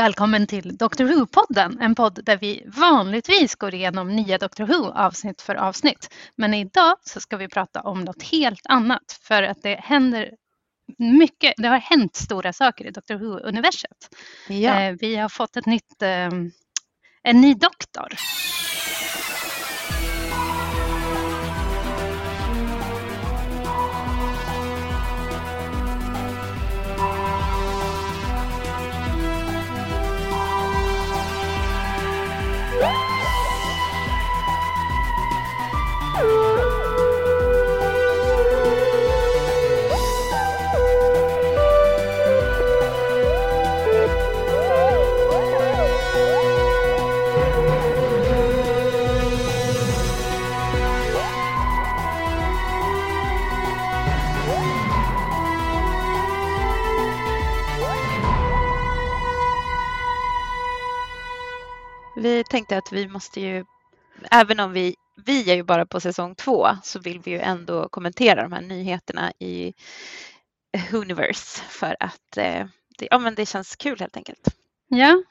Välkommen till Doctor Who-podden, en podd där vi vanligtvis går igenom nya Doctor Who avsnitt för avsnitt. Men idag så ska vi prata om något helt annat för att det händer mycket, det har hänt stora saker i Doctor Who-universet. Ja. Eh, Vi har fått ett nytt, eh, en ny doktor. Vi tänkte att vi måste ju, även om vi, vi är ju bara på säsong två, så vill vi ju ändå kommentera de här nyheterna i Universe för att eh, det, ja, men det känns kul helt enkelt. Ja,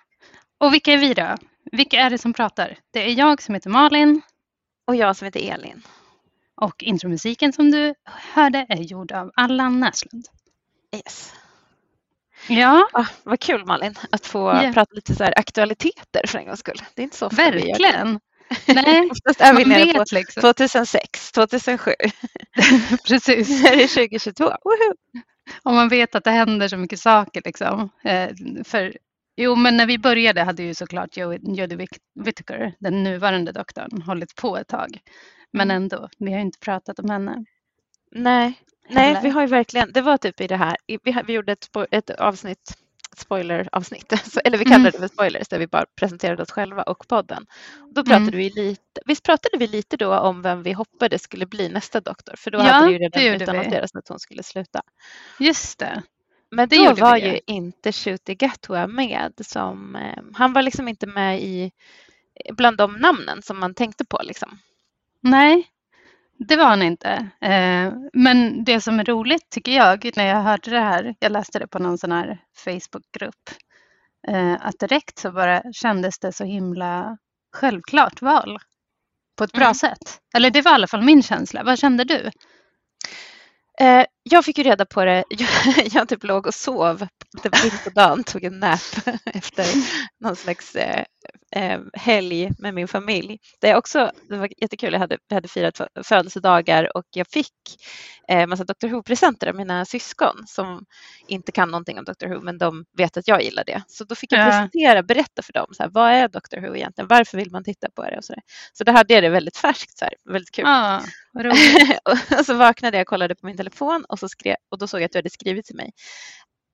och vilka är vi då? Vilka är det som pratar? Det är jag som heter Malin Och jag som heter Elin. och intromusiken som du hörde är gjord av Allan Näslund. Yes. Ja, Ah, vad kul Malin att få Ja. prata lite så här aktualiteter för en gångs skull. Det är inte så ofta verkligen. Nej, Oftast är vi nere på vet liksom. 2006, 2007. Precis. Nu är det 2022. Woho! Och man vet att det händer så mycket saker liksom. Eh, för, jo, men när vi började hade ju såklart Jo- Jodie Whit- Whittaker, den nuvarande doktorn, hållit på ett tag. Men Mm. ändå, vi har inte pratat om henne. Nej, nej, Heller. vi har ju verkligen, det var typ i det här, vi, vi gjorde ett, ett avsnitt, spoileravsnitt, så, eller vi Mm. kallade det för spoilers, där vi bara presenterade oss själva och podden. Då pratade Mm. vi lite, visst pratade vi lite då om vem vi hoppades skulle bli nästa doktor, för då Ja, hade det ju redan vi. utannonserats att hon skulle sluta. Just det. Men Det då var vi, ju inte Shooty Gatwa med som, eh, han var liksom inte med i, bland de namnen som man tänkte på liksom. Nej, det var han inte. Eh, men det som är roligt tycker jag när jag hörde det här, jag läste det på någon sån här Facebookgrupp, eh, att direkt så bara kändes det så himla självklart val på ett bra Mm. sätt. Eller det var i alla fall min känsla. Vad kände du? Eh, jag fick ju reda på det, jag, typ låg och sov det var mitt på dagen, tog en nap efter någon slags eh, helg med min familj. Det, är också, det var jättekul, jag hade, jag hade firat fö- födelsedagar och jag fick eh, massa Dr Who-presenter av mina syskon som inte kan någonting om Dr Who men de vet att jag gillar det. Så då fick jag Ja. presentera, berätta för dem, så här, vad är Dr Who egentligen, varför vill man titta på det och så där. Så då hade jag det väldigt färskt, så här, väldigt kul. Ja, och så vaknade jag och kollade på min telefon och, så skrev, och då såg jag att du hade skrivit till mig.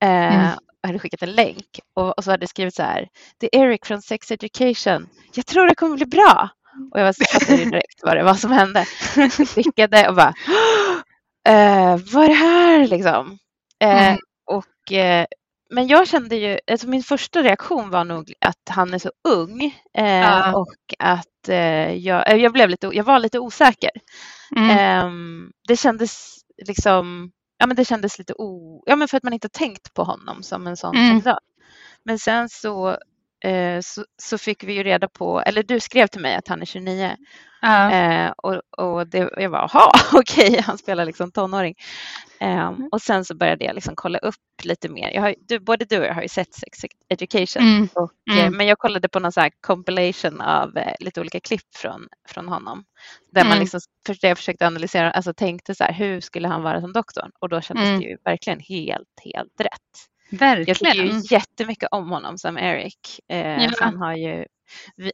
Eh, Mm. Jag hade skickat en länk och, och så hade jag skrivit så här. Det är Eric från Sex Education. Jag tror det kommer bli bra. Och jag var- fattade direkt vad det var som hände. Klickade och bara. Eh, vad är det här liksom? Eh, Mm. och, eh, men jag kände ju, alltså min första reaktion var nog att han är så ung eh, Ja. och att eh, jag, jag, blev lite, jag var lite osäker. Mm. Ehm, det kändes liksom, ja men det kändes lite o, ja men för att man inte tänkt på honom som en sån Mm. kandidat. Men sen så, så, så fick vi ju reda på, eller du skrev till mig att han är 29 Ja. eh, och, och det, jag var jaha okej, han spelar liksom tonåring. Ehm, och sen så började jag liksom kolla upp lite mer. Jag har, du, både du och jag har ju sett Sex Education Mm. och, Mm. eh, men jag kollade på någon så compilation av eh, lite olika klipp från, från honom. Där man Mm. liksom, först jag försökte analysera, alltså tänkte så här, hur skulle han vara som doktorn? Och då kändes Mm. det ju verkligen helt, helt rätt. Jag tycker ju Verkligen. jättemycket om honom som Eric. Eh, Ja. han, har ju,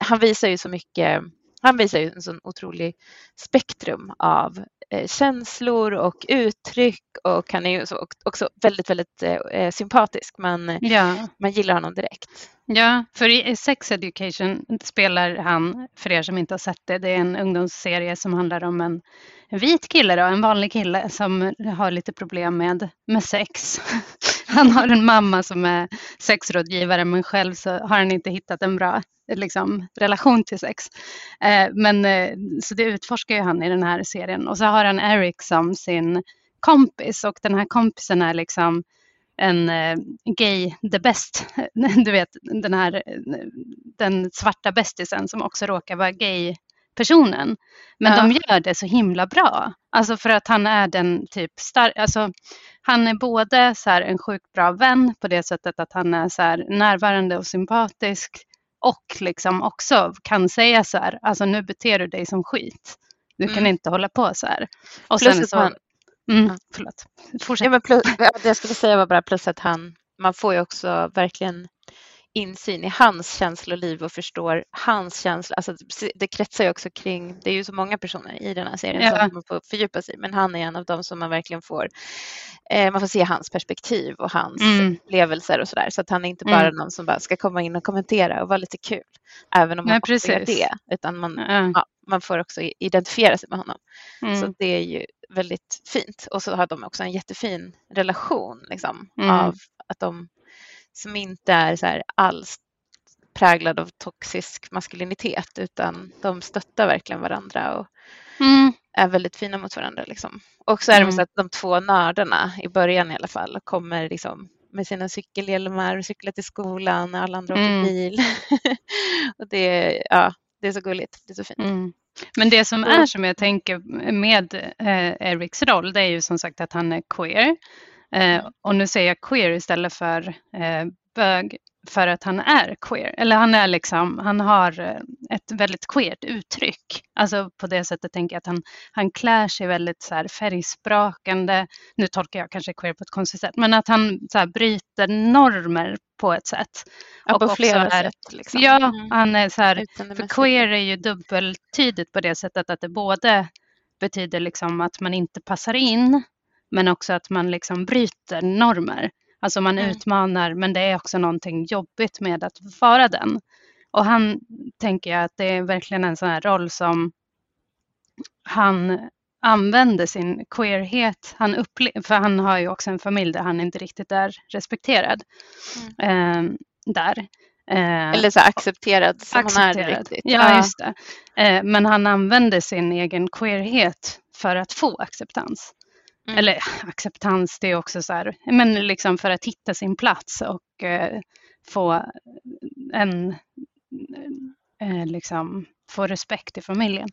han visar ju så mycket, han visar ju en sån otrolig spektrum av eh, känslor och uttryck och han är ju så, också väldigt, väldigt eh, sympatisk. Man, Ja. man gillar honom direkt. Ja, för i Sex Education spelar han, för er som inte har sett det, det är en ungdomsserie som handlar om en, en vit kille, då, en vanlig kille som har lite problem med, med sex. Han har en mamma som är sexrådgivare men själv så har han inte hittat en bra liksom, relation till sex. Eh, men, eh, så det utforskar ju han i den här serien och så har han Eric som sin kompis och den här kompisen är liksom en eh, gay the best, du vet den här den svarta bästisen som också råkar vara gay personen. Men ja. de gör det så himla bra. Alltså för att han är den typ stark, alltså han är både så en sjukt bra vän på det sättet att han är så närvarande och sympatisk och liksom också kan säga så här, alltså nu beter du dig som skit. Du mm. kan inte hålla på så här. Och plus sen så, han, mm, förlåt, fortsätt. Ja, men plus, det jag skulle säga var bara plus att han, man får ju också verkligen insyn i hans känsloliv och förstår hans känslor. Alltså det kretsar ju också kring, det är ju så många personer i den här serien ja. som man får fördjupa sig men han är en av dem som man verkligen får, eh, man får se hans perspektiv och hans mm. upplevelser och sådär. Så att han är inte bara mm. någon som bara ska komma in och kommentera och vara lite kul. Även om man Nej, gör det, utan man, mm. ja, man får också identifiera sig med honom. Mm. Så det är ju väldigt fint. Och så har de också en jättefin relation liksom, mm. av att de som inte är så här alls präglad av toxisk maskulinitet utan de stöttar verkligen varandra och mm. är väldigt fina mot varandra. Liksom. Och så är det mm. så att de två nördarna i början i alla fall kommer liksom med sina cykelhjälmar och cyklar till skolan när alla andra mm. åker bil. och det, ja, det är så gulligt, det är så fint. Mm. Men det som är som jag tänker med eh, Eriks roll det är ju som sagt att han är queer. Eh, och nu säger jag queer istället för eh, bög för att han är queer. Eller han är liksom, han har eh, ett väldigt queert uttryck. Alltså på det sättet tänker jag att han, han klär sig väldigt så här färgsprakande. Nu tolkar jag kanske queer på ett konstigt sätt, men att han så här bryter normer på ett sätt. Ja, och på flera är, sätt. Liksom. Ja, mm. han är så här, för queer är ju dubbeltydigt på det sättet att det både betyder liksom att man inte passar in men också att man liksom bryter normer. Alltså man mm. utmanar, men det är också någonting jobbigt med att vara den. Och han tänker jag att det är verkligen en sån här roll som han använder sin queerhet, han upplever, för han har ju också en familj där han inte riktigt är respekterad. Mm. Eh, där. Eh, Eller så accepterad som accepterad. han är riktigt. Ja, just det. Eh, men han använder sin egen queerhet för att få acceptans. Mm. Eller acceptans, det är också så här, men liksom för att hitta sin plats och eh, få en, eh, liksom, få respekt i familjen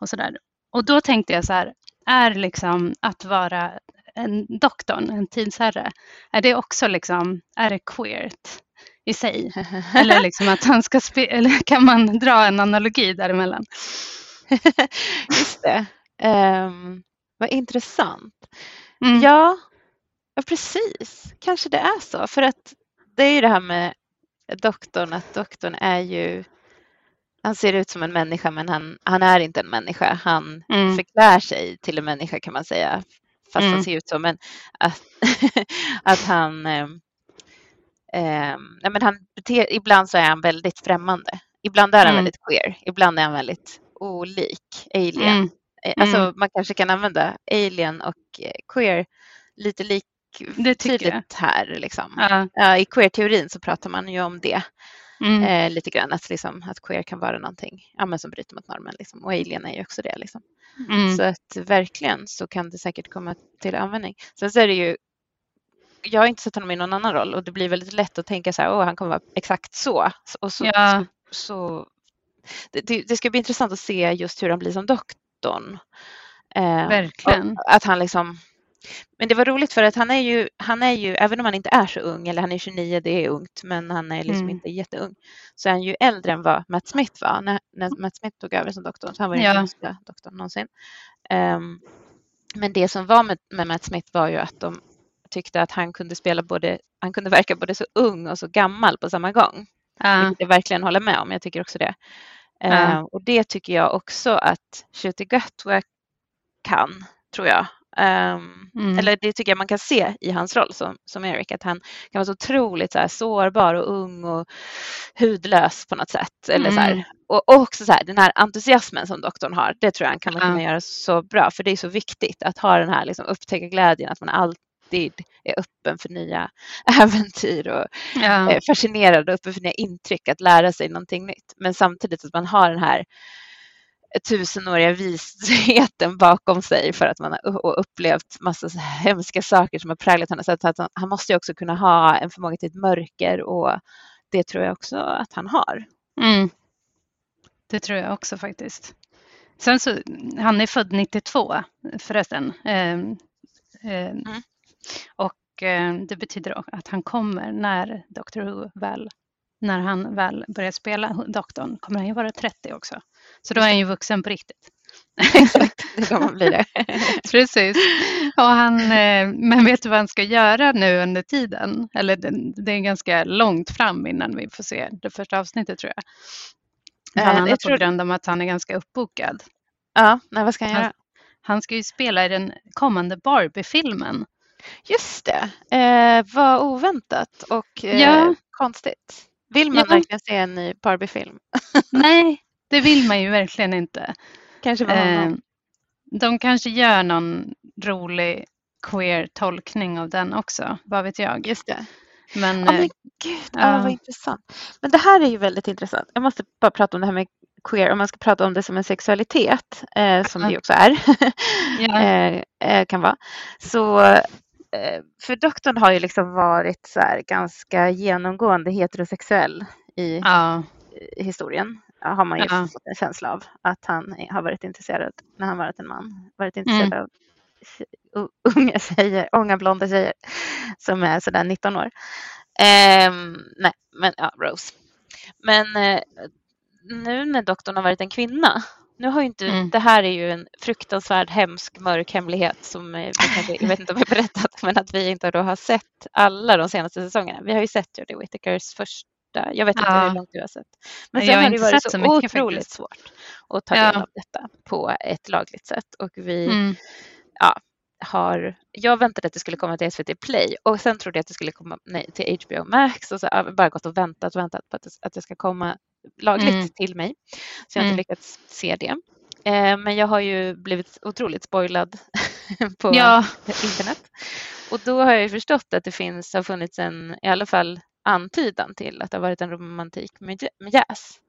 och så där. Och då tänkte jag så här, är liksom att vara en doktorn, en tidsherre, är det också liksom, är det queert i sig? eller liksom att han ska eller kan man dra en analogi däremellan? Just det. Um, vad intressant. Mm. Ja, ja, precis. Kanske det är så. För att det är ju det här med doktorn, att doktorn är ju han ser ut som en människa men han, han är inte en människa. Han mm. förklär sig till en människa kan man säga. Fast mm. han ser ut som men att, att han eh, eh, nej, men han beter, ibland så är han väldigt främmande. Ibland är han mm. väldigt queer. Ibland är han väldigt olik alien. Eh, alltså mm. man kanske kan använda alien och eh, queer lite liktydigt här. Liksom. Ja. Ja, I queer-teorin så pratar man ju om det mm. eh, lite grann, att, liksom, att queer kan vara någonting ja, men som bryter mot normen. Liksom. Och alien är ju också det. Liksom. Mm. Så att verkligen så kan det säkert komma till användning. Sen så är det ju jag har inte sett honom i någon annan roll och det blir väldigt lätt att tänka så här, åh, han kommer vara exakt så. Och så, ja. så, så det, det, ska bli intressant att se just hur han blir som doktor rektorn. Eh, Verkligen. Att han liksom, men det var roligt för att han är ju, han är ju, även om han inte är så ung, eller han är 29, det är ungt, men han är liksom mm. inte jätteung, så är han ju äldre än vad Matt Smith var när, när Matt Smith tog över som doktor. Så han var den yngsta ja. doktorn någonsin. Um, men det som var med, med Matt Smith var ju att de tyckte att han kunde spela både, han kunde verka både så ung och så gammal på samma gång. Ja. Vilket jag verkligen håller med om, jag tycker också det. Mm. och det tycker jag också att Shuti Gatwa kan, tror jag. Um, mm. Eller det tycker jag man kan se i hans roll som, som Eric, att han kan vara så otroligt så här, sårbar och ung och hudlös på något sätt. Eller mm. så här. Mm. Och, och, också så här, den här entusiasmen som doktorn har, det tror jag han kan man göra så bra, för det är så viktigt att ha den här liksom, upptäcka glädjen, att man alltid är öppen för nya äventyr och ja. är fascinerad och öppen för nya intryck, att lära sig någonting nytt. Men samtidigt att man har den här tusenåriga visheten bakom sig för att man har upplevt massa hemska saker som har präglat honom. Så att han, han måste ju också kunna ha en förmåga till ett mörker och det tror jag också att han har. Mm. Det tror jag också faktiskt. Sen så, han är född 92 förresten. Eh, eh, mm. Och eh, det betyder att han kommer när Dr Who väl, när han väl börjar spela doktorn, kommer han ju vara 30 också. Så då är han ju vuxen på riktigt. Exakt, det kommer bli det. Precis. Och han, eh, men vet du vad han ska göra nu under tiden? Eller det, är ganska långt fram innan vi får se det första avsnittet tror jag. Bland annat tror... på grund av att han är ganska uppbokad. Ja, nej, vad ska han, han göra? Han ska ju spela i den kommande Barbie-filmen. Just det, eh, vad oväntat och eh, ja. konstigt. Vill man ja. verkligen se en ny Barbie-film? Nej, det vill man ju verkligen inte. Kanske var. Eh, de kanske gör någon rolig queer tolkning av den också, vad vet jag. Just det. Men, oh, men eh, gud, ja. oh, vad intressant. Men det här är ju väldigt intressant. Jag måste bara prata om det här med queer, om man ska prata om det som en sexualitet, eh, som det också är, ja. Eh, kan vara. Så, för doktorn har ju liksom varit så ganska genomgående heterosexuell i ja. historien har man ju ja. fått en känsla av att han har varit intresserad när han varit en man. Varit intresserad mm. av unga tjejer, unga blonda tjejer som är sådär 19 år. Eh, nej, men ja, Rose. Men eh, nu när doktorn har varit en kvinna, nu har ju inte, mm. det här är ju en fruktansvärd hemsk mörk hemlighet som eh, kanske, jag vet inte om jag berättat, men att vi inte då har sett alla de senaste säsongerna. Vi har ju sett Jodie Whittakers första. Jag vet inte ja. hur långt du har sett. Men sen har det varit så, så otroligt faktiskt. svårt att ta del ja. av detta på ett lagligt sätt. Och vi mm. ja, har, jag väntade att det skulle komma till SVT Play och sen trodde jag att det skulle komma nej, till HBO Max och så har jag bara gått och väntat och väntat på att det, att det ska komma lagligt mm. till mig. Så jag har inte mm. lyckats se det. Eh, men jag har ju blivit otroligt spoilad på ja. internet. Och då har jag ju förstått att det finns, har funnits en, i alla fall antydan till att det har varit en romantik med, med jazz.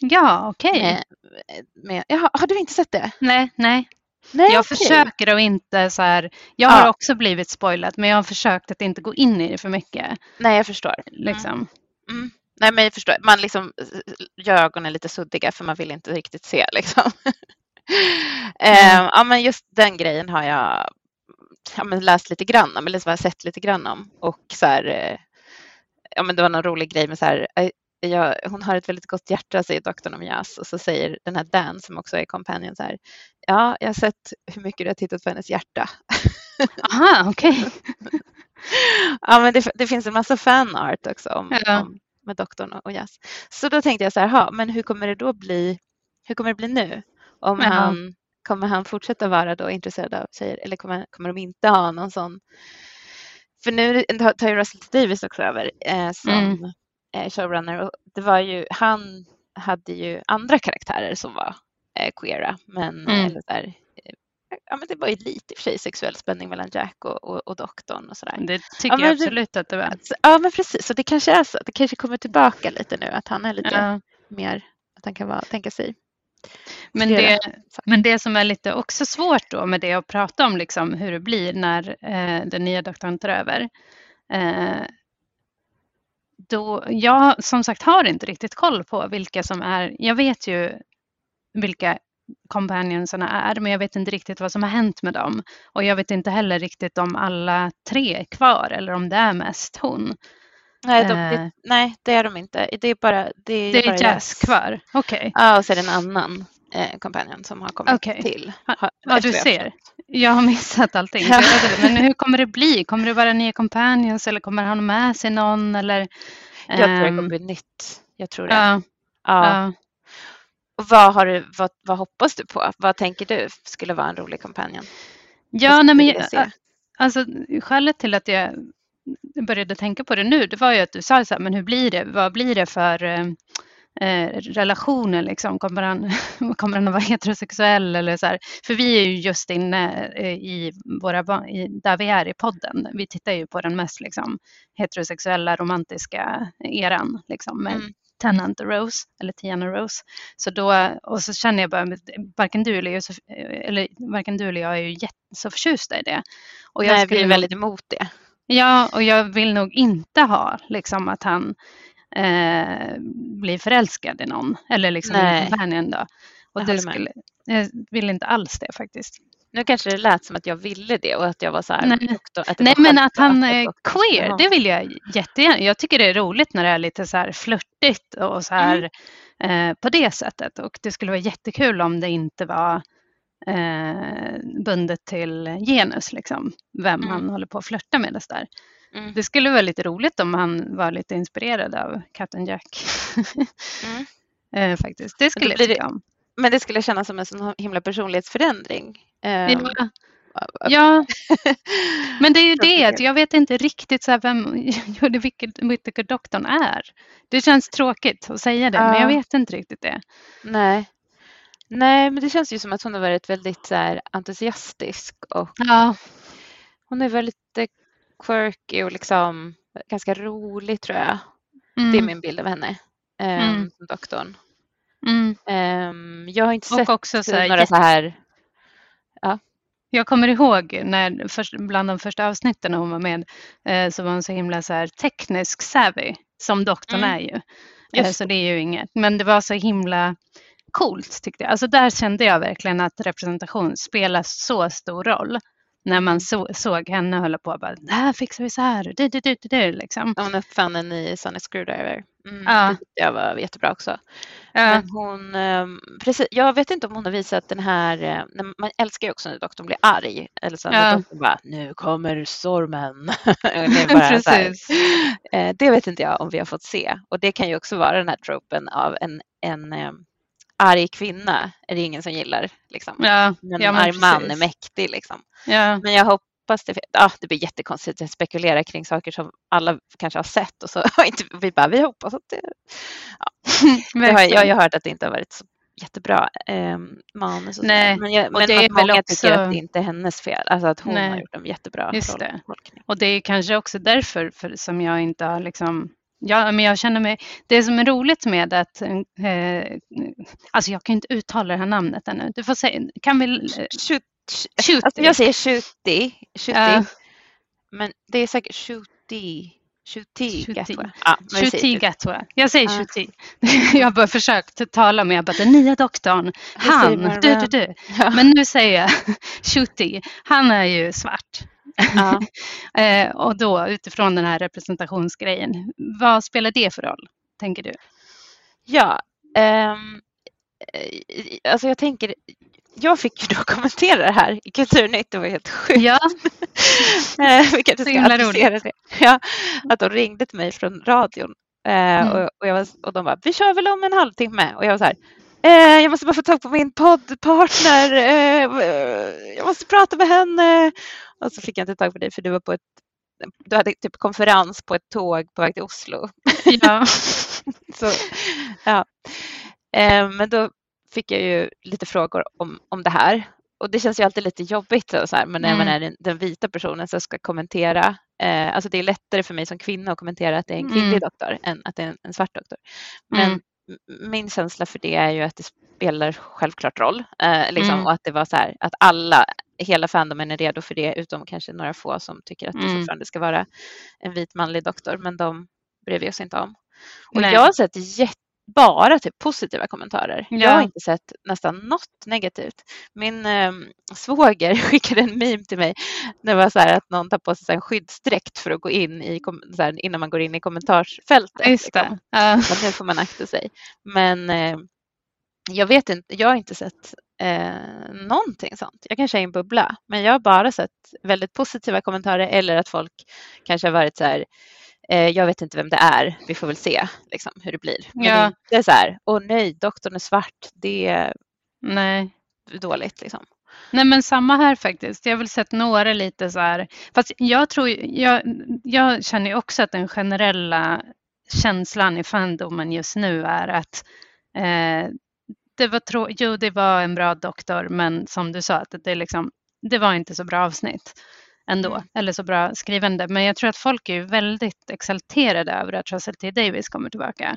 Ja, okej. Okay. har du inte sett det? Nej, nej. nej jag okay. försöker att inte så här, jag har ja. också blivit spoilad men jag har försökt att inte gå in i det för mycket. Nej, jag förstår. Liksom. Mm. Mm. Nej, men jag förstår. Man liksom gör ögonen lite suddiga för man vill inte riktigt se liksom. mm. ja, men just den grejen har jag ja, läst lite grann om, eller liksom sett lite grann om och så här, eh, ja, men det var någon rolig grej med så här, eh, jag, hon har ett väldigt gott hjärta, säger doktorn om jazz och så säger den här Dan som också är companion så här, ja, jag har sett hur mycket du har tittat på hennes hjärta. Aha, okej. Okay. ja, men det, det, finns en massa fanart också om, ja. om, med doktorn och, jazz. Så då tänkte jag så här, ha, men hur kommer det då bli, hur kommer det bli nu? Om ja. han, kommer han fortsätta vara då intresserad av tjejer eller kommer, kommer de inte ha någon sån för nu tar ju Russell Davis också över eh, som mm. eh, showrunner och det var ju, han hade ju andra karaktärer som var eh, queera, men, mm. eller där, ja, men det var ju lite i och för sig sexuell spänning mellan Jack och, och, och doktorn och sådär. Det tycker ja, jag absolut att det var. Ja, men precis, så det kanske är så, det kanske kommer tillbaka lite nu, att han är lite ja. mer, att han kan vara, tänka sig men det, men det som är lite också svårt då med det att prata om liksom hur det blir när eh, den nya doktorn tar över. Eh, då, jag som sagt har inte riktigt koll på vilka som är, jag vet ju vilka companionsarna är, men jag vet inte riktigt vad som har hänt med dem. Och jag vet inte heller riktigt om alla tre är kvar eller om det är mest hon. Nej, de, det, eh. nej, det är de inte. Det är bara Det är, det är bara jazz, jazz kvar? Okej. Okay. Ja, och så är det en annan eh, companion som har kommit okay. till. Ja, du ser. Jag har missat allting. Ja. Men hur kommer det bli? Kommer det vara nya companions eller kommer han med sig någon? Eller, jag tror det kommer ehm, bli nytt. Jag tror det. Ja. ja. ja. Och vad, har du, vad, vad hoppas du på? Vad tänker du skulle vara en rolig companion? Ja, nej, men jag, alltså, skälet till att jag började tänka på det nu, det var ju att du sa så här, men hur blir det? Vad blir det för eh, eh relationer liksom? Kommer han, kommer han att vara heterosexuell eller så här? För vi är ju just inne eh, i våra, i, där vi är i podden. Vi tittar ju på den mest liksom, heterosexuella romantiska eran liksom, med mm. Tennant Rose, eller Tiana Rose. Så då, och så känner jag bara, varken du eller jag, eller, varken du eller jag är ju jätte, så förtjusta i det. Och jag Nej, vi är väldigt emot det. Ja, och jag vill nog inte ha liksom att han eh, blir förälskad i någon, eller liksom Nej. companion då. Och det skulle, jag vill inte alls det faktiskt. Nu kanske det lät som att jag ville det och att jag var så här. Nej, doktor, att Nej men att han är queer, det vill jag jättegärna. Jag tycker det är roligt när det är lite så här flörtigt och så här mm. eh, på det sättet. Och det skulle vara jättekul om det inte var eh, bundet till genus, liksom, vem mm. han håller på att flörta med. Det, där. Mm. det skulle vara lite roligt om han var lite inspirerad av Captain Jack. mm. eh, faktiskt, det skulle jag tycka om. Men det skulle kännas som en sån himla personlighetsförändring. Ja. Ehm, ja, men det är ju det. Jag vet inte riktigt så vem Whittaker-doktorn är. Det känns tråkigt att säga det, ja. men jag vet inte riktigt det. Nej. Nej, men det känns ju som att hon har varit väldigt så här, entusiastisk och ja. hon är väldigt quirky och liksom ganska rolig tror jag. Mm. Det är mm. min bild av henne, um, mm. doktorn. Mm. Um, jag har inte sett också så här, några så här... Ja. Jag kommer ihåg när först, bland de första avsnitten när hon var med eh, så var hon så himla så här teknisk savvy som doktorn mm. är ju. Eh, så det är ju inget. Men det var så himla coolt tyckte jag. Alltså där kände jag verkligen att representation spelar så stor roll när man så, såg henne hålla på och bara, det här fixar vi så här, du, du, du, du, liksom. Hon uppfann en ny Sonic Screwdriver. Mm, ja. Det var jättebra också. Ja. Men hon, ehm, precis, jag vet inte om hon har visat den här, eh, man älskar ju också när doktorn blir arg. Eller så ja. doktorn bara, nu kommer stormen. precis. Eh, det vet inte jag om vi har fått se. Och det kan ju också vara den här tropen av en, en ehm, arg kvinna är det ingen som gillar. Liksom. Ja, men ja, en arg man är mäktig. Liksom. Ja. Men jag hoppas det, ja, det blir jättekonstigt att spekulera kring saker som alla kanske har sett och så har inte vi bara, vi hoppas att det... Ja. det har, jag, jag har hört att det inte har varit så jättebra eh, manus. Och Nej, men jag, men det är många också... tycker att det inte är hennes fel, alltså att hon Nej. har gjort en jättebra Just det. Och det är kanske också därför för, som jag inte har liksom Ja, men jag känner mig, det som är roligt med att, eh, alltså jag kan inte uttala det här namnet ännu. Du får säga, kan vi? Shoot, shoot. Alltså jag säger shooty, shooty. Uh, men det är säkert shooty. Shooty Gatwa. Gatwa. Jag säger uh. Shooty. jag har bara försökt tala med, jag bara, den nya doktorn, han, du, du, du. Ja. Men nu säger jag Shooty, han är ju svart. Ja. eh, och då utifrån den här representationsgrejen, vad spelar det för roll, tänker du? Ja, um, alltså jag tänker, jag fick ju då kommentera det här i Kulturnytt, det var helt sjukt. Ja. Eh, vi kanske ska det. Ja, att de ringde till mig från radion eh, mm. och, och, jag var, och de bara, vi kör väl om en halvtimme och jag var så här, eh, jag måste bara få tag på min poddpartner, eh, jag måste prata med henne och så fick jag inte tag på dig för du var på ett du hade typ konferens på ett tåg på väg till Oslo. Ja. så, ja. Eh, men då fick jag ju lite frågor om, om det här. Och det känns ju alltid lite jobbigt så här, men när mm. man är den, den, vita personen som ska kommentera. Eh, alltså det är lättare för mig som kvinna att kommentera att det är en kvinnlig mm. doktor än att det är en, en svart doktor. Men mm. min känsla för det är ju att det spelar självklart roll. Eh, liksom, mm. Och att det var så här att alla, hela fandomen är redo för det utom kanske några få som tycker att det mm. fortfarande ska vara en vit manlig doktor men de bryr vi oss inte om. Och Nej. jag har sett jätte bara typ positiva kommentarer. Ja. Jag har inte sett nästan något negativt. Min eh, svåger skickade en meme till mig. Det var så här att någon tar på sig en skyddsdräkt för att gå in i, så här, innan man går in i kommentarsfältet. Just det. Liksom. Uh. nu får man akta sig. Men eh, jag vet inte, jag har inte sett eh, någonting sånt. Jag kanske är i en bubbla, men jag har bara sett väldigt positiva kommentarer eller att folk kanske har varit så här, eh, jag vet inte vem det är, vi får väl se liksom, hur det blir. Men ja. det är så här, åh nej, doktorn är svart, det är nej. dåligt liksom. Nej men samma här faktiskt. Jag har väl sett några lite så här, fast jag tror, jag, jag känner också att den generella känslan i fandomen just nu är att eh, det var, trå jo, det var en bra doktor, men som du sa, att det, liksom, det var inte så bra avsnitt ändå, mm. eller så bra skrivande. Men jag tror att folk är väldigt exalterade över att Russell T Davis kommer tillbaka.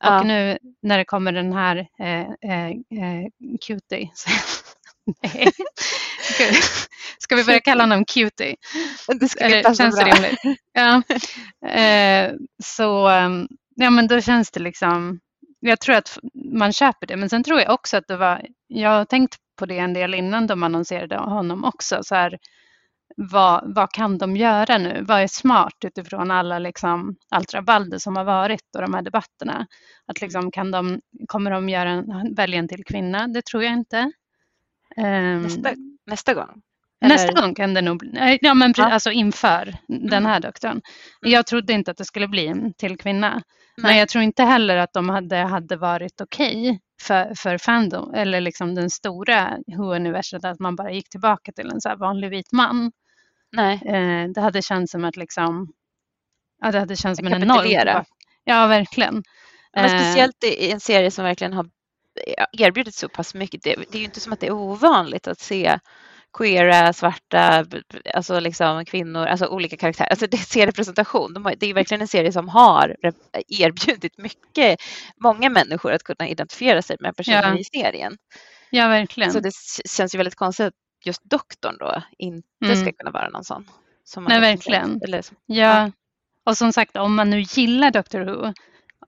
Ja. Och nu när det kommer den här eh, eh, eh Cutie. Ska vi börja kalla honom Cutie? Det skulle passa känns bra. Det rimligt? Ja. Eh, så ehm, ja, men då känns det liksom jag tror att man köper det, men sen tror jag också att det var, jag har tänkt på det en del innan de annonserade honom också, så här, vad, vad kan de göra nu? Vad är smart utifrån alla liksom, allt rabalder som har varit och de här debatterna? Att liksom, kan de, kommer de göra en, välja en till kvinna? Det tror jag inte. Um, nästa, nästa gång? Eller? Nästa gång kan det nog bli, ja men ja. alltså inför den mm. här doktorn. Mm. Jag trodde inte att det skulle bli en till kvinna. Men jag tror inte heller att de hade, hade varit okej okay för, för fandom, eller liksom den stora Who-universet, att man bara gick tillbaka till en så vanlig vit man. Nej. Eh, det hade känts som att liksom, ja, det hade känts som en enorm... Ja, verkligen. Men eh, speciellt i en serie som verkligen har erbjudit så pass mycket. Det, det är ju inte som att det är ovanligt att se queera, svarta, alltså liksom kvinnor, alltså olika karaktärer. Alltså det är seriepresentation. De har, det är verkligen en serie som har erbjudit mycket, många människor att kunna identifiera sig med personer ja. i serien. Ja, verkligen. Så det känns ju väldigt konstigt att just doktorn då inte mm. ska kunna vara någon sån. Som Nej, verkligen. Eller, ja. ja. Och som sagt, om man nu gillar Doctor Who,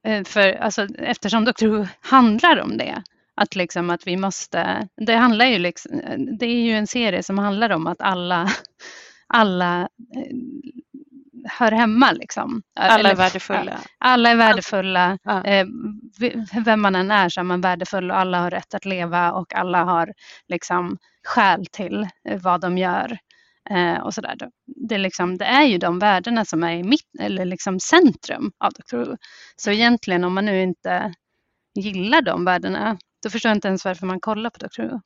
eh, för, alltså, eftersom Doctor Who handlar om det, att, liksom att vi måste, det handlar ju liksom, det är ju en serie som handlar om att alla, alla eh, hör hemma. Liksom. Alla är värdefulla. Alla är värdefulla. Ja. Eh, vem man än är så är man värdefull och alla har rätt att leva och alla har liksom skäl till eh, vad de gör. och sådär. Det, är liksom, det är ju de värdena som är i mitt, eller liksom centrum av Dr. Så egentligen om man nu inte gillar de värdena då förstår jag inte ens varför man kollar på Dr. Who.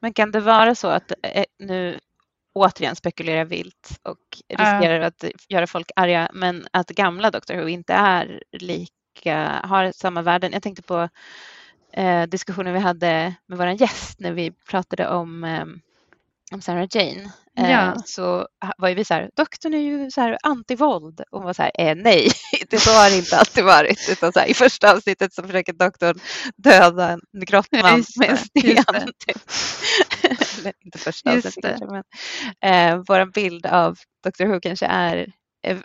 Men kan det vara så att eh, nu återigen spekulerar vilt och riskerar uh. att göra folk arga, men att gamla Dr. Who inte är lika, har samma värden. Jag tänkte på eh, diskussionen vi hade med vår gäst när vi pratade om eh, om Sarah Jane eh, ja. så var ju vi så här, doktorn är ju så här antivåld och hon var så här, eh, nej, det så har det inte alltid varit. Utan så här, I första avsnittet så försöker doktorn döda en grottman med en sten. Typ. Eller inte första avsnittet kanske, men eh, vår bild av Dr Who kanske är, är,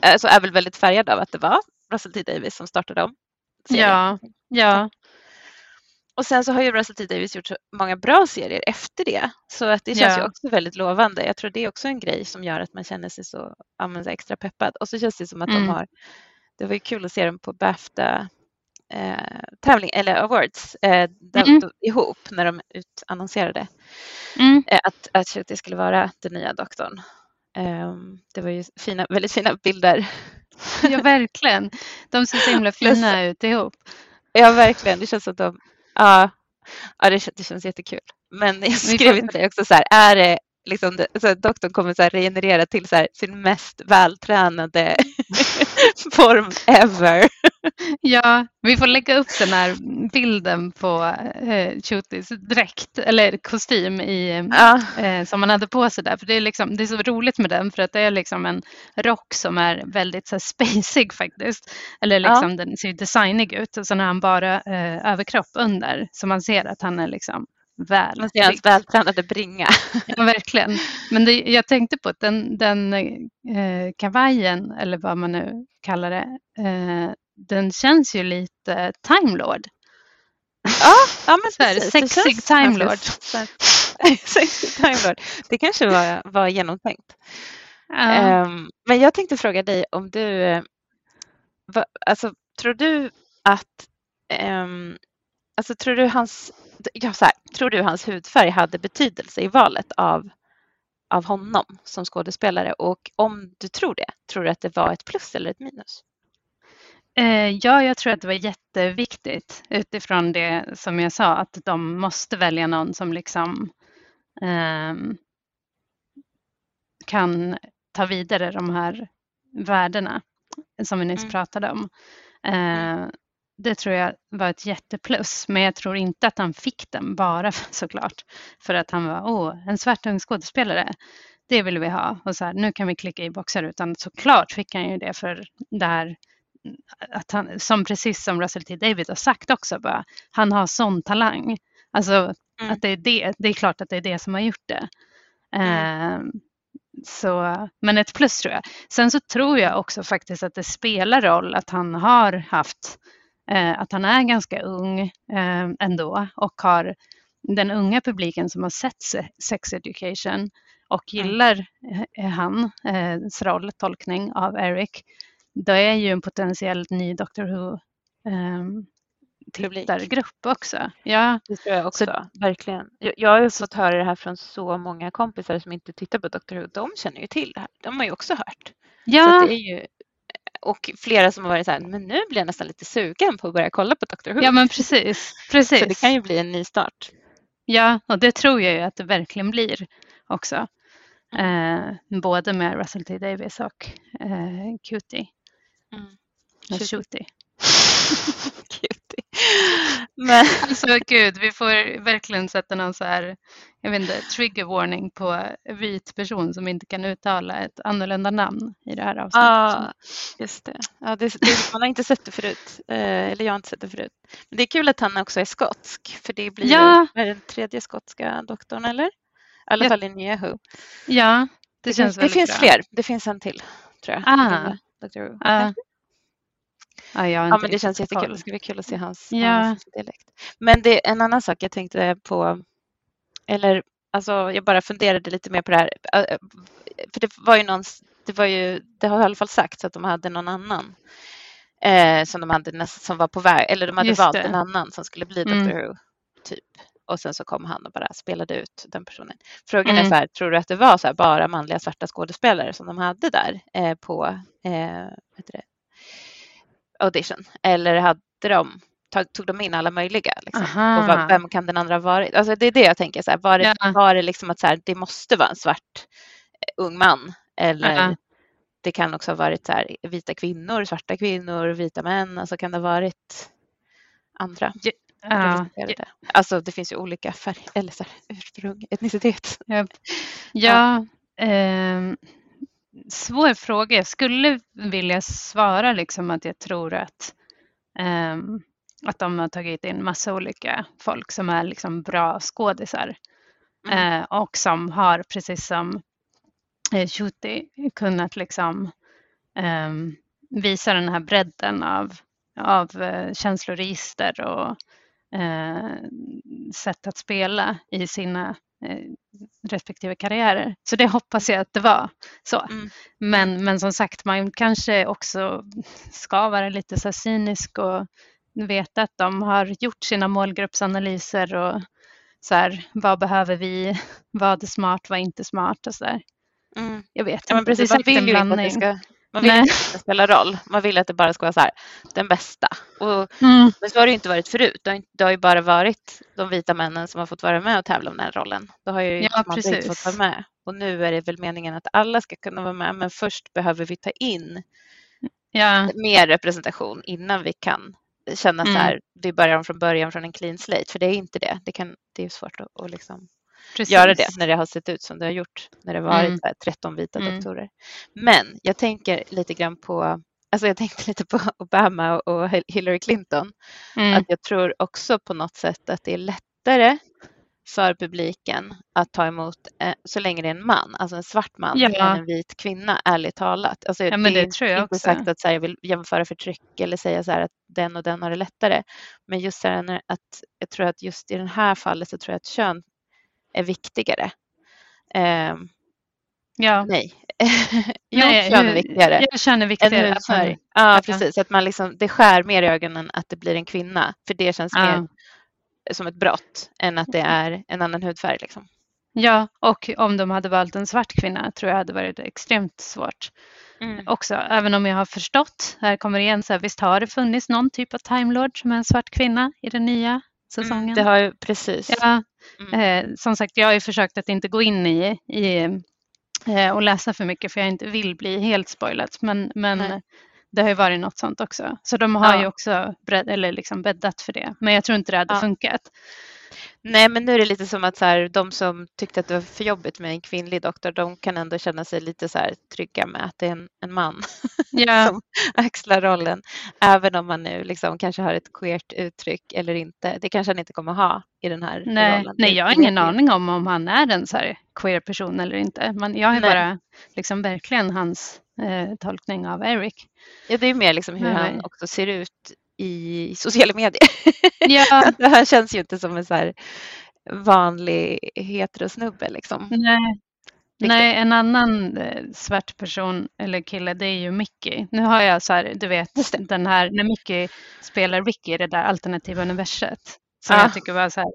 alltså är väl väldigt färgad av att det var Russell T Davis som startade om. Ja, ja. Och sen så har ju Russell T Davis gjort så många bra serier efter det. Så att det känns ja. ju också väldigt lovande. Jag tror det är också en grej som gör att man känner sig så, ja, så extra peppad. Och så känns det som att mm. de har, det var ju kul att se dem på Bafta eh, tävling, eller awards eh, mm. de, ihop när de utannonserade mm. eh, att, att det skulle vara den nya doktorn. Um, det var ju fina, väldigt fina bilder. Ja, verkligen. De ser så himla fina ut ihop. Ja, verkligen. Det känns som att de Ja, ja det, det känns jättekul. Men jag skrev till dig också så här, är det liksom, så doktorn kommer så här regenerera till så här, sin mest vältränade form ever. Ja, vi får lägga upp den här bilden på eh, Chutis dräkt eller kostym i, ja. eh, som man hade på sig där. För det är, liksom, det är så roligt med den för att det är liksom en rock som är väldigt så här, spacig faktiskt. Eller liksom ja. den ser designig ut och sen har han bara eh, överkropp under så man ser att han är liksom väl. Man ser hans vältränade bringa. ja, verkligen. Men det, jag tänkte på att den, den eh, kavajen, eller vad man nu kallar det, eh, den känns ju lite Time Lord. Ja, ja men så här, Sexig Lord. sexig Time Lord. Det kanske var, var genomtänkt. Ja. Um, men jag tänkte fråga dig om du, eh, va, alltså tror du att, um, alltså tror du hans ja, så här, tror du hans hudfärg hade betydelse i valet av, av honom som skådespelare? Och om du tror det, tror du att det var ett plus eller ett minus? Eh, ja, jag tror att det var jätteviktigt utifrån det som jag sa, att de måste välja någon som liksom eh, kan ta vidare de här värdena som vi nyss mm. pratade om. Mm. Eh, det tror jag var ett jätteplus, men jag tror inte att han fick den bara såklart för att han var åh, en svart ung skådespelare. Det vill vi ha och så här, nu kan vi klicka i boxar utan såklart fick han ju det för det här att han, som precis som Russell T David har sagt också, bara, han har sån talang. Alltså mm. att det är det, det är klart att det är det som har gjort det. Mm. Eh, så, men ett plus tror jag. Sen så tror jag också faktiskt att det spelar roll att han har haft, eh, att han är ganska ung eh, ändå och har den unga publiken som har sett Sex Education och mm. gillar mm. hans eh, roll, tolkning av Eric, då är ju en potentiellt ny Doctor Who eh, tittargrupp också. Ja, det tror jag också. Så, verkligen. Jag, jag har ju fått höra det här från så många kompisar som inte tittar på Doctor Who. De känner ju till det här. De har ju också hört. Ja. Så det är ju, och flera som har varit så här, men nu blir jag nästan lite sugen på att börja kolla på Doctor Who. Ja, men precis. precis. Så det kan ju bli en ny start. Ja, och det tror jag ju att det verkligen blir också. Eh, både med Russell T Davis och eh, Cutie. Mm. Cutie. Men alltså gud, vi får verkligen sätta någon så här, jag vet inte, trigger warning på vit person som inte kan uttala ett annorlunda namn i det här avsnittet. Ja, just det. Ja, det, det man har inte sett det förut, eh, eller jag har inte sett det förut. Men det är kul att han också är skotsk, för det blir ja. ju den tredje skotska doktorn, eller? I alla ja. fall i Who. Ja, det, det känns finns, Det finns bra. fler, det finns en till, tror jag. Ah. Uh, Ja, ja men det känns jättekul. Det ska bli kul att se hans, ja. hans dialekt. Men det är en annan sak jag tänkte på, eller alltså jag bara funderade lite mer på det här. För det var ju någon, det var ju, det har i alla fall sagts att de hade någon annan eh, som de hade näst, som var på väg, eller de hade Just valt det. en annan som skulle bli mm. Dr. Who, typ. Och sen så kom han och bara spelade ut den personen. Frågan mm. är så här, tror du att det var så bara manliga svarta skådespelare som de hade där eh, på eh, audition eller hade de tog de in alla möjliga? Liksom? Och vem kan den andra ha varit? Alltså det är det jag tänker, så här, var, det, ja. var det liksom att så här, det måste vara en svart eh, ung man eller uh det kan också ha varit så här, vita kvinnor, svarta kvinnor, vita män, alltså kan det ha varit andra? Ja. Det. Alltså det finns ju olika färg, eller så här, ursprung, etnicitet. Ja, ja eh, svår fråga. Jag skulle vilja svara liksom att jag tror att, um, att de har tagit in massa olika folk som är liksom bra skådisar mm. uh, och som har, precis som uh, Shuti, kunnat liksom um, visa den här bredden av, av uh, känsloregister och sätt att spela i sina Eh, respektive karriärer. Så det hoppas jag att det var så. Mm. Men, men som sagt, man kanske också ska vara lite så cynisk och veta att de har gjort sina målgruppsanalyser och så här, vad behöver vi, vad är smart, vad är inte smart och så där. Mm. Jag vet ja, men precis, man vill ju inte att det ska man vill inte att det spelar roll. Man vill att det bara ska vara så här, den bästa. Och, mm. Men så har det inte varit förut. Det har, det har ju bara varit de vita männen som har fått vara med och tävla om den rollen. Då har ju ja, man inte fått vara med. Och nu är det väl meningen att alla ska kunna vara med, men först behöver vi ta in ja. mer representation innan vi kan känna mm. så här, vi börjar från början från en clean slate, för det är inte det. Det, kan, det är svårt att, att liksom Precis. göra det när det har sett ut som det har gjort när det varit mm. 13 vita mm. doktorer. Men jag tänker lite grann på Alltså jag tänkte lite på Obama och Hillary Clinton. Mm. Att jag tror också på något sätt att det är lättare för publiken att ta emot eh, så länge det är en man, alltså en svart man, ja. än en vit kvinna, ärligt talat. Alltså, ja, det, det tror jag inte också. sagt att så här, jag vill jämföra förtryck eller säga så här, att den och den har det lättare. Men just så här, att jag tror att just i det här fallet så tror jag att kön är viktigare. Eh, ja. Nej. jo, nej, kön är viktigare. Jag känner viktigare. Än ja, precis. Att man liksom, det skär mer i ögonen att det blir en kvinna. För det känns ja. mer som ett brott än att det är en annan hudfärg. Liksom. Ja, och om de hade valt en svart kvinna tror jag hade varit extremt svårt. Mm. Också, även om jag har förstått, här kommer igen, så här, visst har det funnits någon typ av Time Lord som är en svart kvinna i den nya säsongen? Mm, det har ju precis. Ja, Mm. Eh, som sagt, jag har ju försökt att inte gå in i, i eh, och läsa för mycket för jag inte vill bli helt spoilad. Men, men det har ju varit något sånt också. Så de har ja. ju också bredd, eller liksom bäddat för det. Men jag tror inte det hade ja. funkat. Nej, men nu är det lite som att så här, de som tyckte att det var för jobbigt med en kvinnlig doktor, de kan ändå känna sig lite så här trygga med att det är en, en man Ja. som axlar rollen. Även om man nu liksom kanske har ett queert uttryck eller inte. Det kanske han inte kommer ha i den här Nej, rollen. nej, jag har ingen aning om om han är en så queer person eller inte. Men jag ju Nej. bara liksom verkligen hans eh, tolkning av Eric. Ja, det är mer liksom hur Nej, han nej. också ser ut i sociala medier. Ja, han känns ju inte som en så här vanlig heterosnubbe liksom. nej. Riktigt. Nej, en annan eh, svart person eller kille, det är ju Mickey. Nu har jag så här, du vet, det. den här, när Mickey spelar Ricky i det där alternativa universet. Som Ja. jag tycker var så här,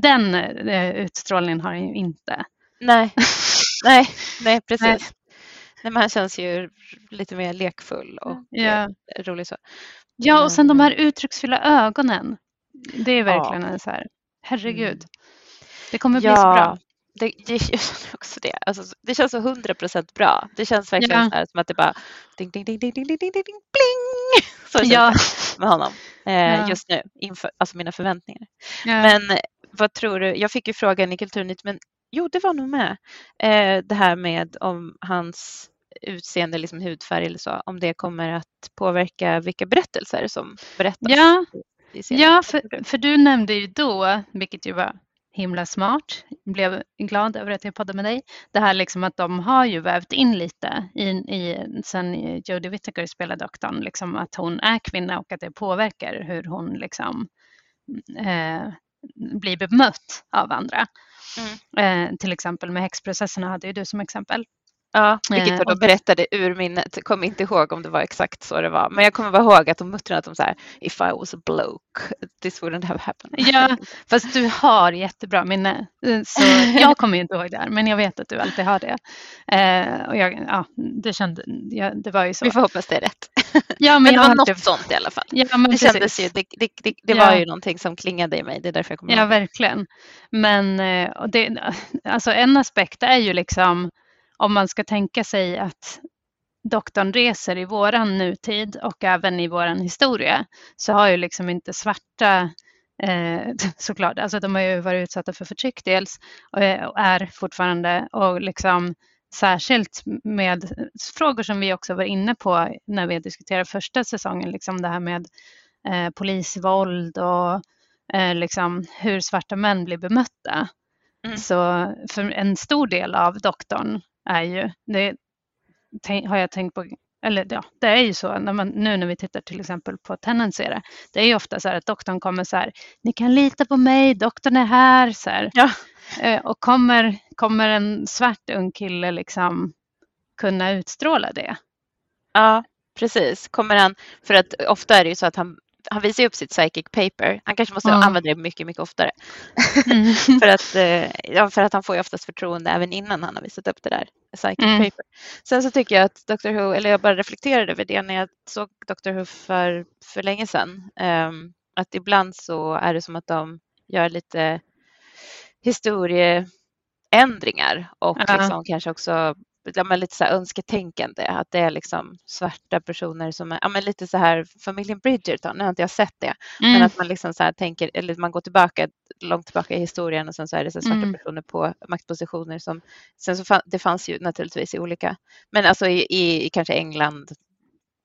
den eh, utstrålningen har han ju inte. Nej, nej, nej precis. Nej. Nej. men han känns ju lite mer lekfull och Ja. eh, rolig så. Ja, och mm. sen de här uttrycksfulla ögonen. Det är verkligen ja. så här, herregud. Mm. Det kommer bli ja. så bra. Det, det, känns också det. Alltså, det känns så hundra procent bra. Det känns verkligen ja. så här, som att det bara ding, ding, ding, ding, ding, ding, ding, bling. Så känns ja. det med honom eh, ja. just nu, inför alltså mina förväntningar. Ja. Men vad tror du? Jag fick ju frågan i Kulturnytt, men jo, det var nog med. Eh, det här med om hans utseende, liksom hudfärg eller så, om det kommer att påverka vilka berättelser som berättas. Ja, ja för, för du nämnde ju då, vilket ju var himla smart, blev glad över att jag poddade med dig, det här liksom att de har ju vävt in lite i, i sen Jodie Whittaker spelar doktorn, liksom att hon är kvinna och att det påverkar hur hon liksom eh, blir bemött av andra. Mm. Eh, till exempel med häxprocesserna hade ju du som exempel. Ja, vilket Eh, jag då och- berättade ur minnet. Kommer inte ihåg om det var exakt så det var. Men jag kommer bara ihåg att de muttrade att de så här, if I was a bloke, this wouldn't have happened. Ja, fast du har jättebra minne. Eh, Så jag kommer inte ihåg det här, men jag vet att du alltid har det. Eh, och jag, ja, det, kände, ja, det var ju så. Vi får hoppas det är rätt. Ja, Men det jag var något inte- sånt i alla fall. Ja, men Det kändes ju, det, det, det, det Ja. var ju någonting som klingade i mig. Det är därför jag kommer Ja, ihåg. verkligen. Men eh, och det, alltså en aspekt är ju liksom om man ska tänka sig att doktorn reser i våran nutid och även i våran historia så har ju liksom inte svarta eh, såklart, alltså de har ju varit utsatta för förtryck dels och är- och är fortfarande och liksom särskilt med frågor som vi också var inne på när vi diskuterade första säsongen, liksom det här med eh, polisvåld och eh, liksom hur svarta män blir bemötta. Mm. Så för en stor del av doktorn är ju, det har jag tänkt på, eller ja, det är ju så när man, nu när vi tittar till exempel på Tendency, det, det är ju ofta så här att doktorn kommer så här, ni kan lita på mig, doktorn är här, så här. Ja. Eh, och kommer, kommer en svart ung kille liksom kunna utstråla det? Ja, precis. Kommer han, för att ofta är det ju så att han, han visar ju upp sitt psychic paper. Han kanske måste Mm. använda det mycket, mycket oftare. Mm. för, att, eh, ja, för att han får ju oftast förtroende även innan han har visat upp det där psychic Mm. paper. Sen så tycker jag att Dr Who, eller jag bara reflekterade över det när jag såg Dr Who för, för länge sedan. ehm, att ibland så är det som att de gör lite historieändringar och Ja. liksom kanske också ja, men lite så här önsketänkande. Att det är liksom svarta personer som är, ja, men lite så här familjen Bridgerton, nu har inte jag sett det, men Mm. att man liksom så här tänker, eller man går tillbaka långt tillbaka i historien och sen så är det så svarta Mm. personer på maktpositioner som, sen så fann, det fanns ju naturligtvis i olika, men alltså i, i, i kanske England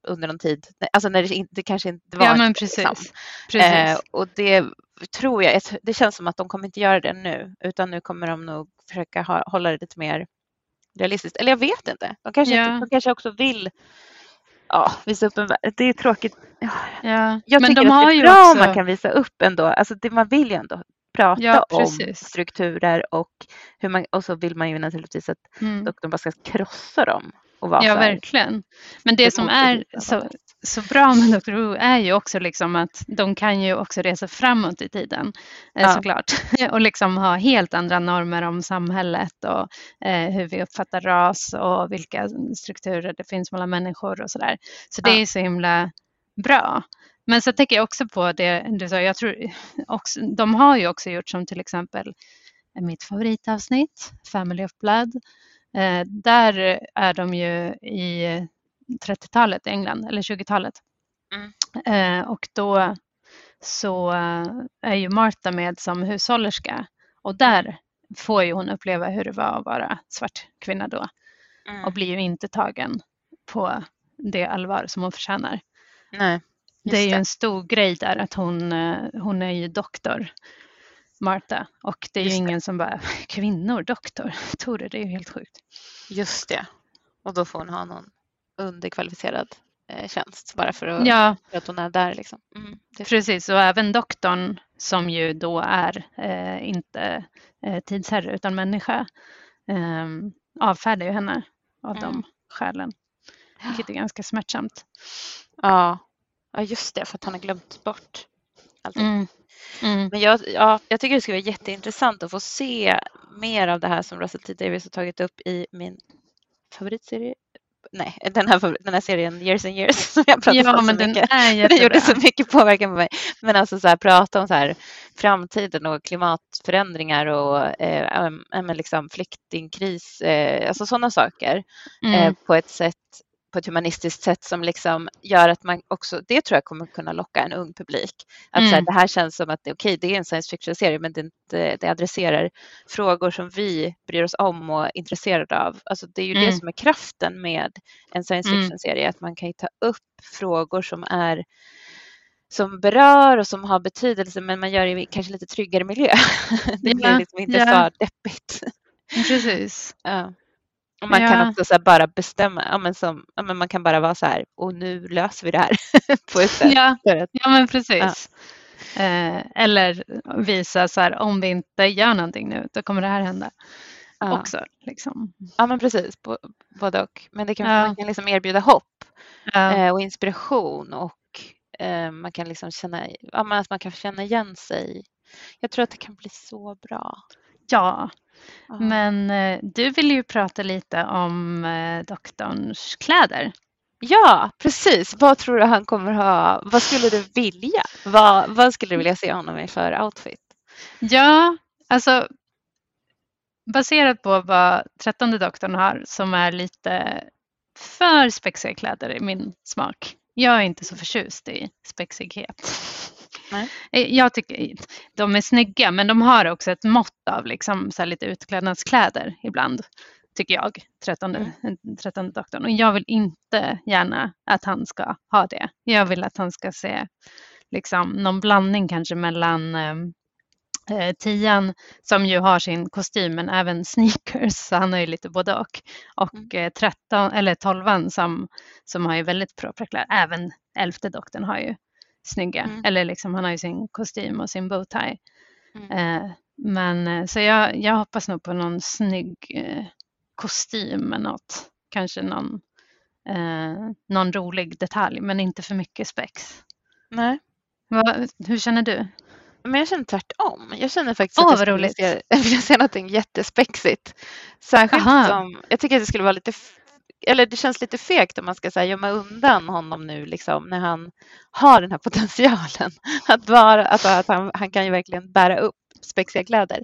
under någon tid, alltså när det, det kanske inte var Ja, men precis. liksom. precis. Eh, och det tror jag, det känns som att de kommer inte göra det nu, utan nu kommer de nog försöka ha, hålla det lite mer realistiskt. Eller jag vet inte, de kanske, Ja. inte, de kanske också vill ja, visa upp en värld. Det är tråkigt. Ja, ja. jag Men tycker de att det är bra också... om man kan visa upp ändå, alltså det, man vill ju ändå prata Ja, om strukturer och hur man, och så vill man ju naturligtvis att Mm. doktorn bara ska krossa dem och vara Ja, verkligen. Men det, det som är så, så bra med Dr. Who är ju också liksom att de kan ju också resa framåt i tiden eh, Ja. såklart och liksom ha helt andra normer om samhället och eh, hur vi uppfattar ras och vilka strukturer det finns mellan människor och sådär. Så det Ja. är så himla bra. Men så tänker jag också på det du sa, jag tror också, de har ju också gjort som till exempel mitt favoritavsnitt, Family of Blood. Eh, där är de ju i 30-talet i England, eller 20-talet. Mm. Eh, och då så är ju Martha med som hushållerska och där får ju hon uppleva hur det var att vara svart kvinna då Mm. och blir ju inte tagen på det allvar som hon förtjänar. Nej, Det är ju en stor grej där att hon, eh, hon är ju doktor, Martha, och det är ju Just det. ingen som bara kvinnor, doktor, Tore, det är ju helt sjukt. Just det. Och då får hon ha någon underkvalificerad eh, tjänst bara för, att, Ja, för att hon är där. Liksom. Mm, det, precis, och även doktorn som ju då är eh, inte eh, tidsherre utan människa eh, avfärdar ju henne av Mm. de skälen, vilket är ganska smärtsamt. ja. ja, just det, för att han har glömt bort allting. Mm. Mm. Men jag, ja, jag tycker det skulle vara jätteintressant att få se mer av det här som Russell T Davies har tagit upp i min favoritserie. Nej, den här, den här serien Years and Years som jag pratat Ja, om så mycket. Den gjorde så mycket påverkan på mig. Men alltså så här, prata om så här, framtiden och klimatförändringar och eh, liksom flyktingkris, eh, alltså sådana saker eh, Mm. på ett sätt på ett humanistiskt sätt som liksom gör att man också, det tror jag kommer kunna locka en ung publik. Att så här, Mm. det här känns som att det är okej, det är en science fiction-serie men det, inte, det adresserar frågor som vi bryr oss om och är intresserade av. Alltså det är ju det Mm. som är kraften med en science Mm. fiction-serie, att man kan ta upp frågor som är som berör och som har betydelse men man gör det i kanske lite tryggare miljö. Det blir Ja, liksom inte ja. för deppigt. Precis. Ja. Och man Ja. kan också så bara bestämma, ja, men som, ja, men man kan bara vara så här, och nu löser vi det här på ett sätt. Ja, att, ja men precis. Eh, eller visa så här, om vi inte gör någonting nu, då kommer det här hända ja. också. Liksom. ja, men precis, både och. Men det kan, Ja. man kan liksom erbjuda hopp Ja. eh, och inspiration och eh, man kan liksom känna, ja, men att man kan känna igen sig. Jag tror att det kan bli så bra. Ja, men eh, du vill ju prata lite om eh, doktorns kläder. Ja, precis. Vad tror du han kommer ha? Vad skulle du vilja? Vad, vad skulle du vilja se honom i för outfit? Ja, alltså baserat på vad trettonde doktorn har som är lite för spexiga kläder i min smak. Jag är inte så förtjust i spexighet. Nej. Eh, Jag tycker de är snygga men de har också ett mått av liksom så lite utklädnadskläder ibland. Tycker jag, trettonde, trettonde doktorn. Och jag vill inte gärna att han ska ha det. Jag vill att han ska se liksom någon blandning kanske mellan eh, eh, tian som ju har sin kostym men även sneakers, så han har ju lite både och. Och eh, 13, eller 12 som, som har ju väldigt propra kläder. Även elfte doktorn har ju snygga, Mm. eller liksom han har ju sin kostym och sin bowtie. Mm. Eh, men eh, så jag, jag hoppas nog på någon snygg eh, kostym med något, kanske någon, eh, någon rolig detalj men inte för mycket spex. Nej. Vad, hur känner du? Men jag känner tvärtom. Jag känner faktiskt Åh, att jag se, vill se någonting jättespexigt. Särskilt Aha. som, jag tycker att det skulle vara lite, eller det känns lite fegt om man ska säga gömma undan honom nu liksom när han har den här potentialen. Att, vara, att, att han, han kan ju verkligen bära upp spexiga kläder.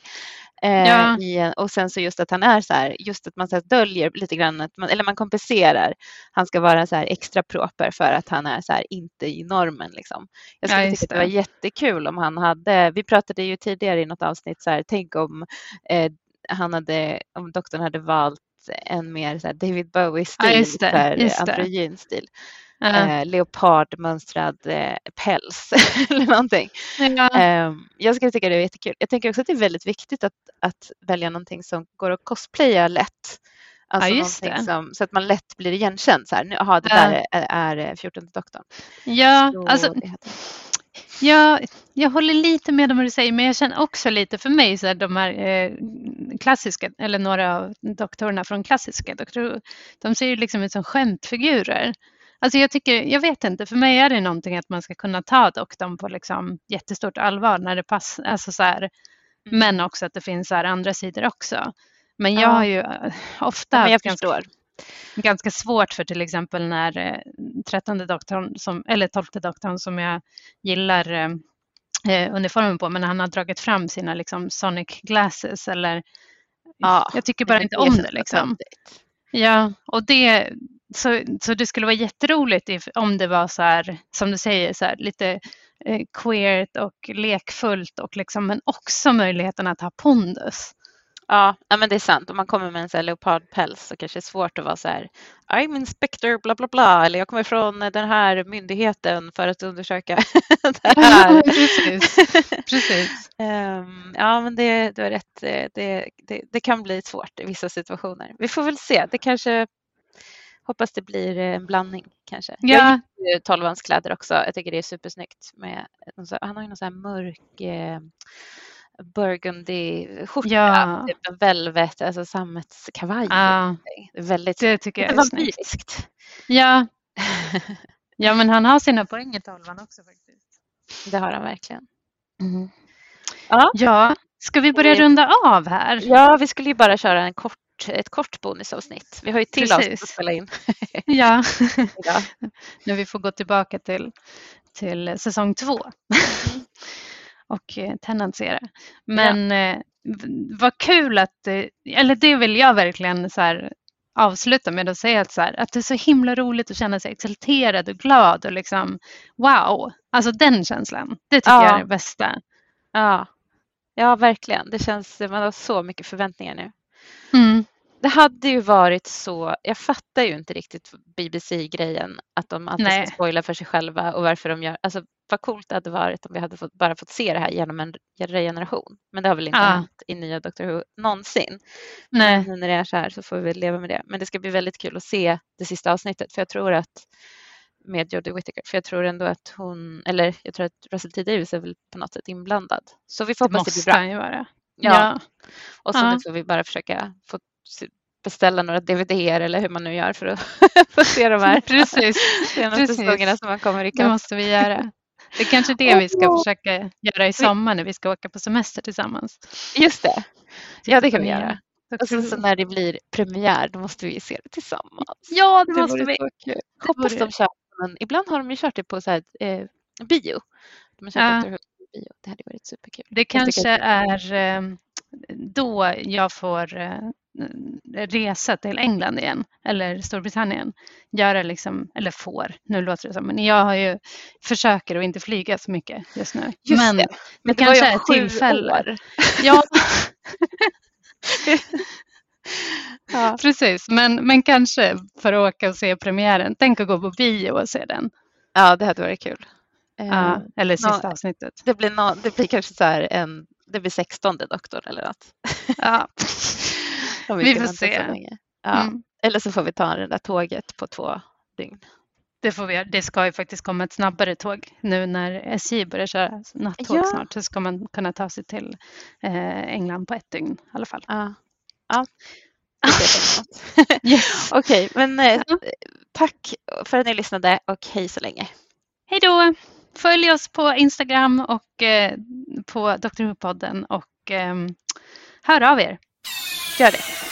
Eh, Ja. i, och sen så just att han är så här, just att man så döljer lite grann, att man, eller man kompenserar. Han ska vara så här extra proper för att han är så här inte i normen liksom. Jag Ja, skulle just tycka att det var jättekul om han hade, vi pratade ju tidigare i något avsnitt så här, tänk om eh, han hade, om doktorn hade valt en mer så David Bowie-stil, Ja, androgyn stil. Ja. Eh, leopardmönstrad eh, päls eller någonting. Ja. Eh, jag skulle tycka det var jättekul. Jag tänker också att det är väldigt viktigt att, att välja någonting som går att cosplaya lätt. Alltså Ja, som, så att man lätt blir igenkänd. Så här, nu, aha, det Ja. där är, är, är 14 doktorn. Ja, Så alltså, heter- jag, håller lite med om vad du säger, men jag känner också lite för mig så här, de här eh, klassiska, eller några av doktorerna från klassiska Doctor Who, de ser ju liksom ut som skämtfigurer. Alltså jag tycker, jag vet inte, för mig är det någonting att man ska kunna ta doktorn på liksom jättestort allvar när det passar, alltså så här, men också att det finns så andra sidor också. Men jag Ja. har ju eh, ofta Ja, men jag haft ganska förstår. Ganska svårt för till exempel när eh, trettonde doktorn, som, eller tolfte doktorn som jag gillar eh, eh, uniformen på, men när han har dragit fram sina liksom, sonic glasses eller Ja, jag tycker bara inte om det liksom. Ja, och det, så, så det skulle vara jätteroligt if, om det var så här, som du säger, så här, lite eh, queert och lekfullt och liksom, men också möjligheten att ha pondus. Ja, men det är sant. Om man kommer med en så här leopardpäls så kanske det är svårt att vara så här I'm inspector bla bla bla eller jag kommer från den här myndigheten för att undersöka det här. precis. precis. Um, ja, men det, du har rätt. Det, det, det, kan bli svårt i vissa situationer. Vi får väl se. Det kanske hoppas det blir en blandning kanske. Ja. Jag gillar tolvans kläder också. Jag tycker det är supersnyggt. Med, han har ju någon sån här mörk eh, burgundy-skjorta, Ja. typ en velvet, alltså sammetskavaj. Ja, väldigt det tycker jag är vampyriskt. Ja. ja, men han har sina poäng i tolvan också faktiskt. Det har han verkligen. Ja. ja, ska vi börja runda av här? Ja, vi skulle ju bara köra en kort, ett kort bonusavsnitt. Vi har ju till Precis. avsnitt att spela in Ja, idag. när vi får gå tillbaka till, till säsong två och eh, tendensiera. Men eh, v- vad kul att, eh, eller det vill jag verkligen så här avsluta med att säga att, så här, att det är så himla roligt att känna sig exalterad och glad och liksom wow, alltså den känslan. Det tycker Ja. jag är det bästa. Ja. ja, verkligen. Det känns, man har så mycket förväntningar nu. Mm. Det hade ju varit så, jag fattar ju inte riktigt BBC-grejen, att de alltid Nej. ska spoila för sig själva och varför de gör, alltså vad coolt det hade varit om vi hade fått, bara fått se det här genom en generation. Men det har väl inte Ja. hänt i nya Doctor Who någonsin. Nej. Men när det är så här så får vi leva med det. Men det ska bli väldigt kul att se det sista avsnittet för jag tror att med Jodie Whittaker, för jag tror ändå att hon, eller jag tror att Russell T Davies är väl på något sätt inblandad. Så vi får Det hoppas det blir måste bra. han ju vara. Ja. Ja. Och så Ja. nu får vi bara försöka få beställa några DVD-er eller hur man nu gör för att få se de här Precis, senaste precis. säsongerna som man kommer det ikapp. måste vi göra. Det är kanske det vi ska försöka göra i sommar när vi ska åka på semester tillsammans. Just det. Ja, det kan vi göra. Och sen så när det blir premiär, då måste vi se det tillsammans. Ja, det Det måste vi. Hoppas de kör, men ibland har de ju kört det på så här, eh, bio. De har kört Ja. Bio. Det hade varit superkul. Det kanske- är eh, då jag får eh, resa till England igen eller Storbritannien. Göra liksom, eller får, nu låter det som, men jag har ju, försöker att inte flyga så mycket just nu. Just men det. Men det det kanske är tillfälle. Ja, Ja. precis. Men, men kanske för att åka och se premiären. Tänk att gå på bio och se den. ja, det hade varit kul. Eh, Ja, eller nå- sista avsnittet. det, blir nå- det blir kanske så här en, det blir 16 doktorn eller något. Ja. Om Vi ska får se. Ja. Mm. Eller så får vi ta det där tåget på två dygn. Det, får vi, göra. det ska ju faktiskt komma ett snabbare tåg nu när SJ börjar köra nattåg Ja. snart. Så ska man kunna ta sig till eh, England på ett dygn i alla fall. Ja. ja. Vi. Yes. Okej, men eh, tack för att ni lyssnade och hej så länge. Hej då! Följ oss på Instagram och eh, på Dr. Who-podden och eh, hör av er. Shut it.